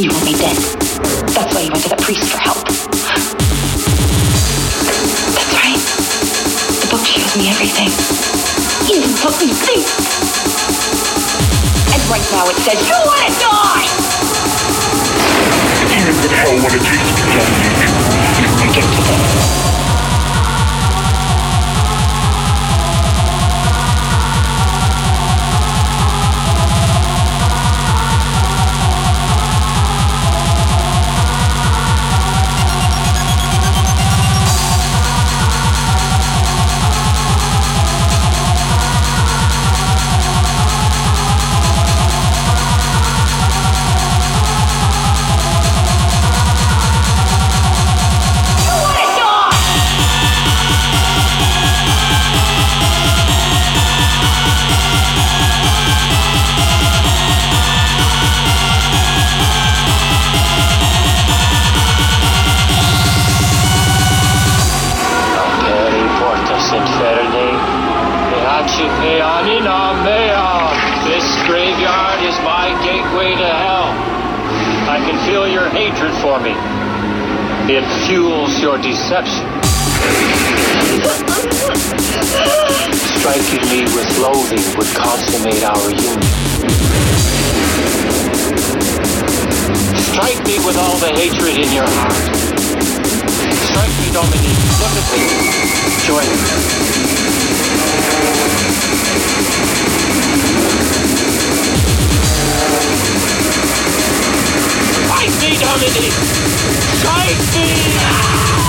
you want me dead. That's why you went to that priest for help. That's right. The book shows me everything. Even what me think. And right now it says you want to die! Even with hell when it takes me down, you get to that. Fight me, Dominic! Fight me!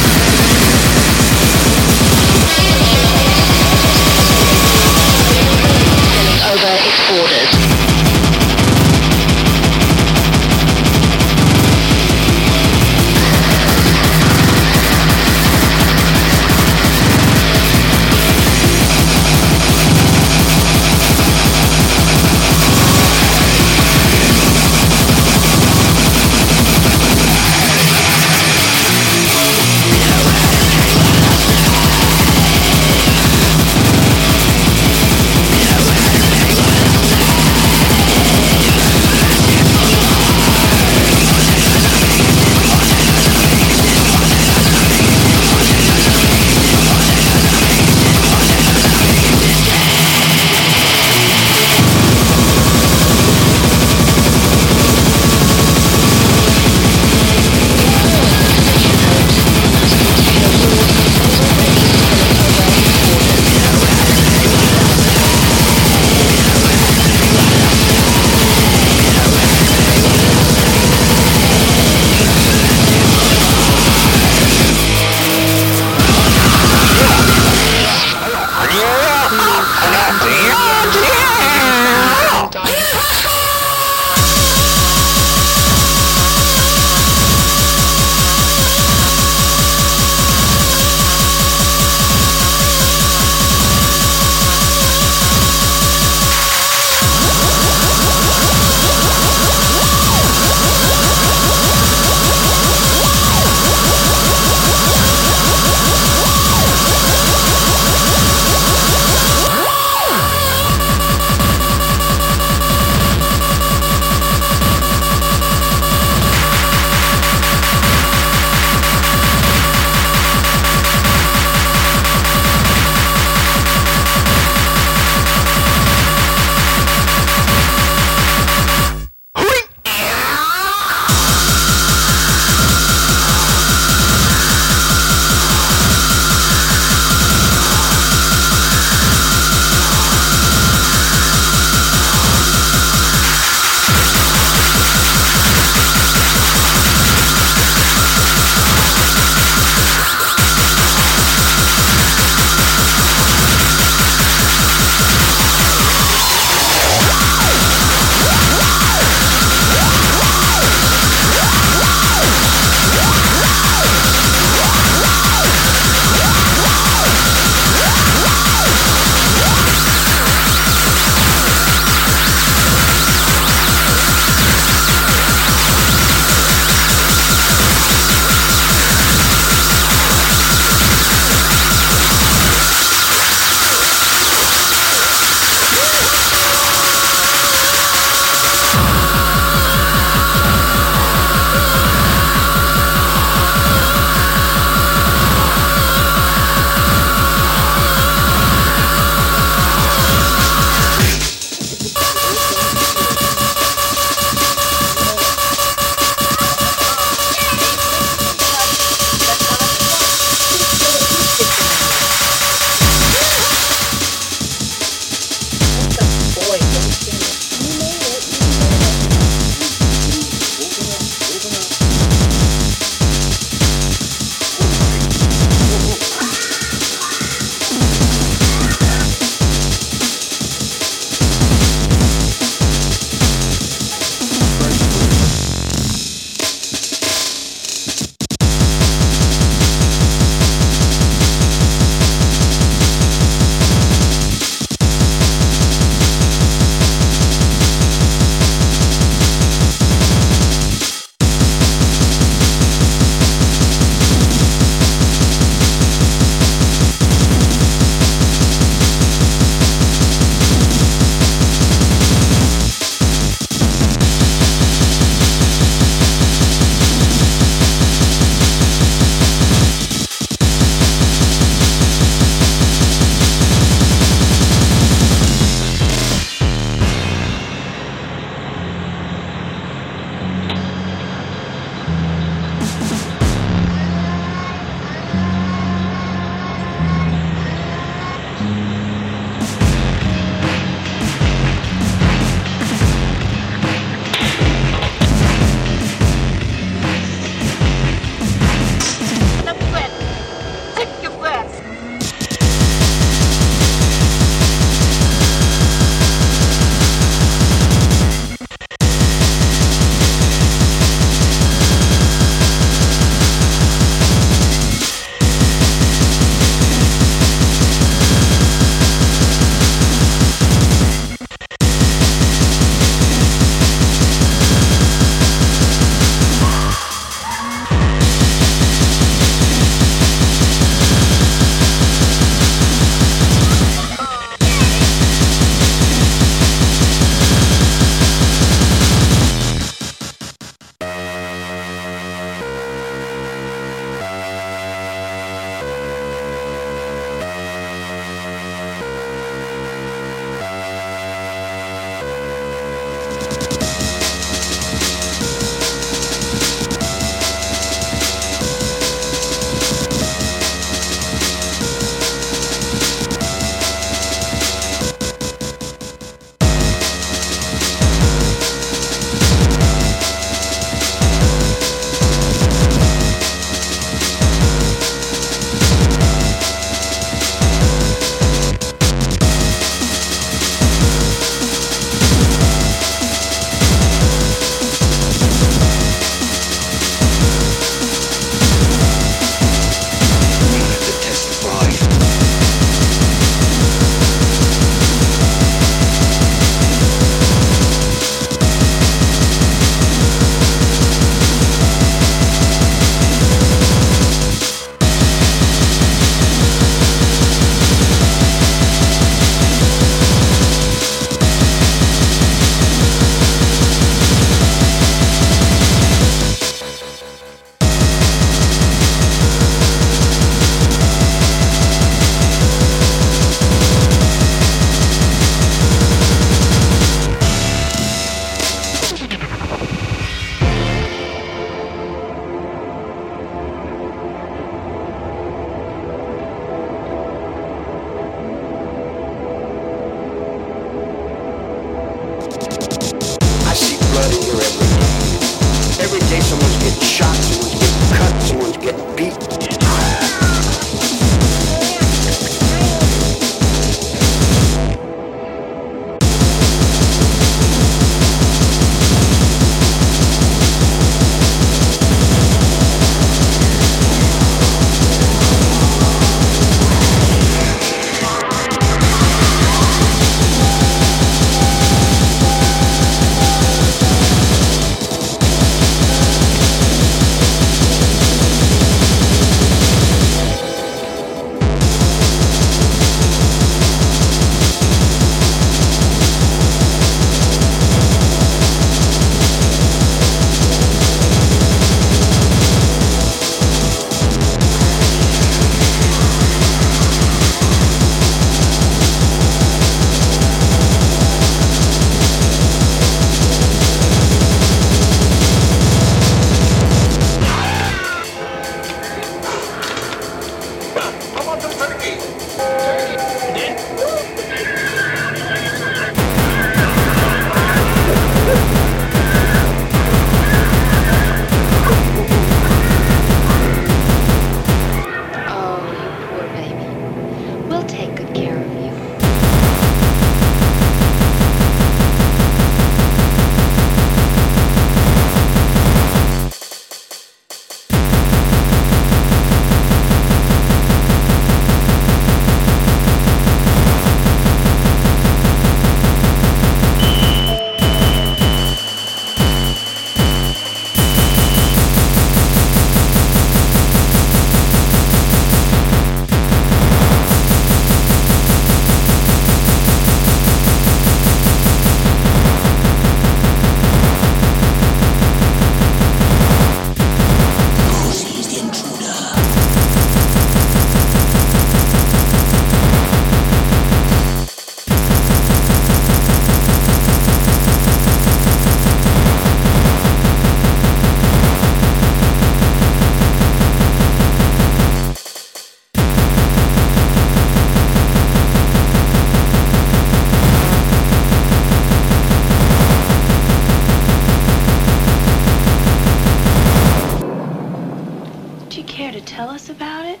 Care to tell us about it?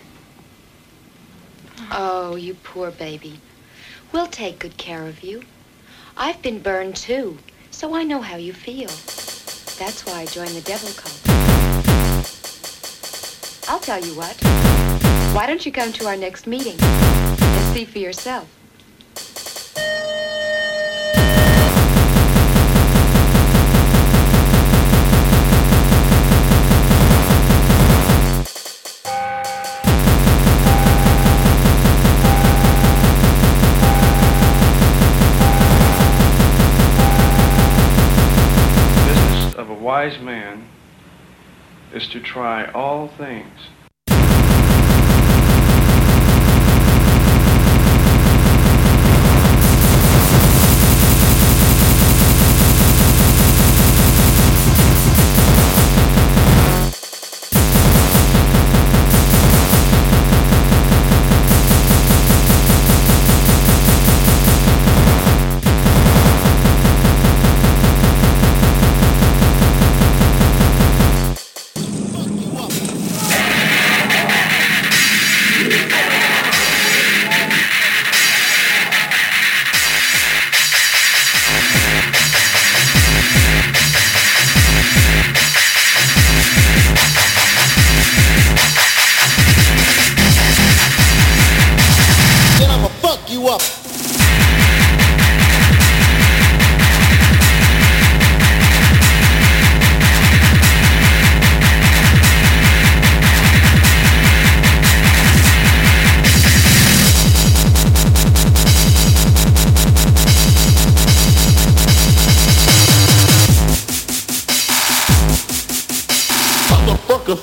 Oh, you poor baby. We'll take good care of you. I've been burned too, so I know how you feel. That's why I joined the Devil Cult. I'll tell you what. Why don't you come to our next meeting and see for yourself? Wise man is to try all things.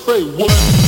say what?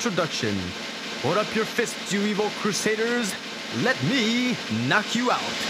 introduction. Put up your fists, you evil crusaders. Let me knock you out.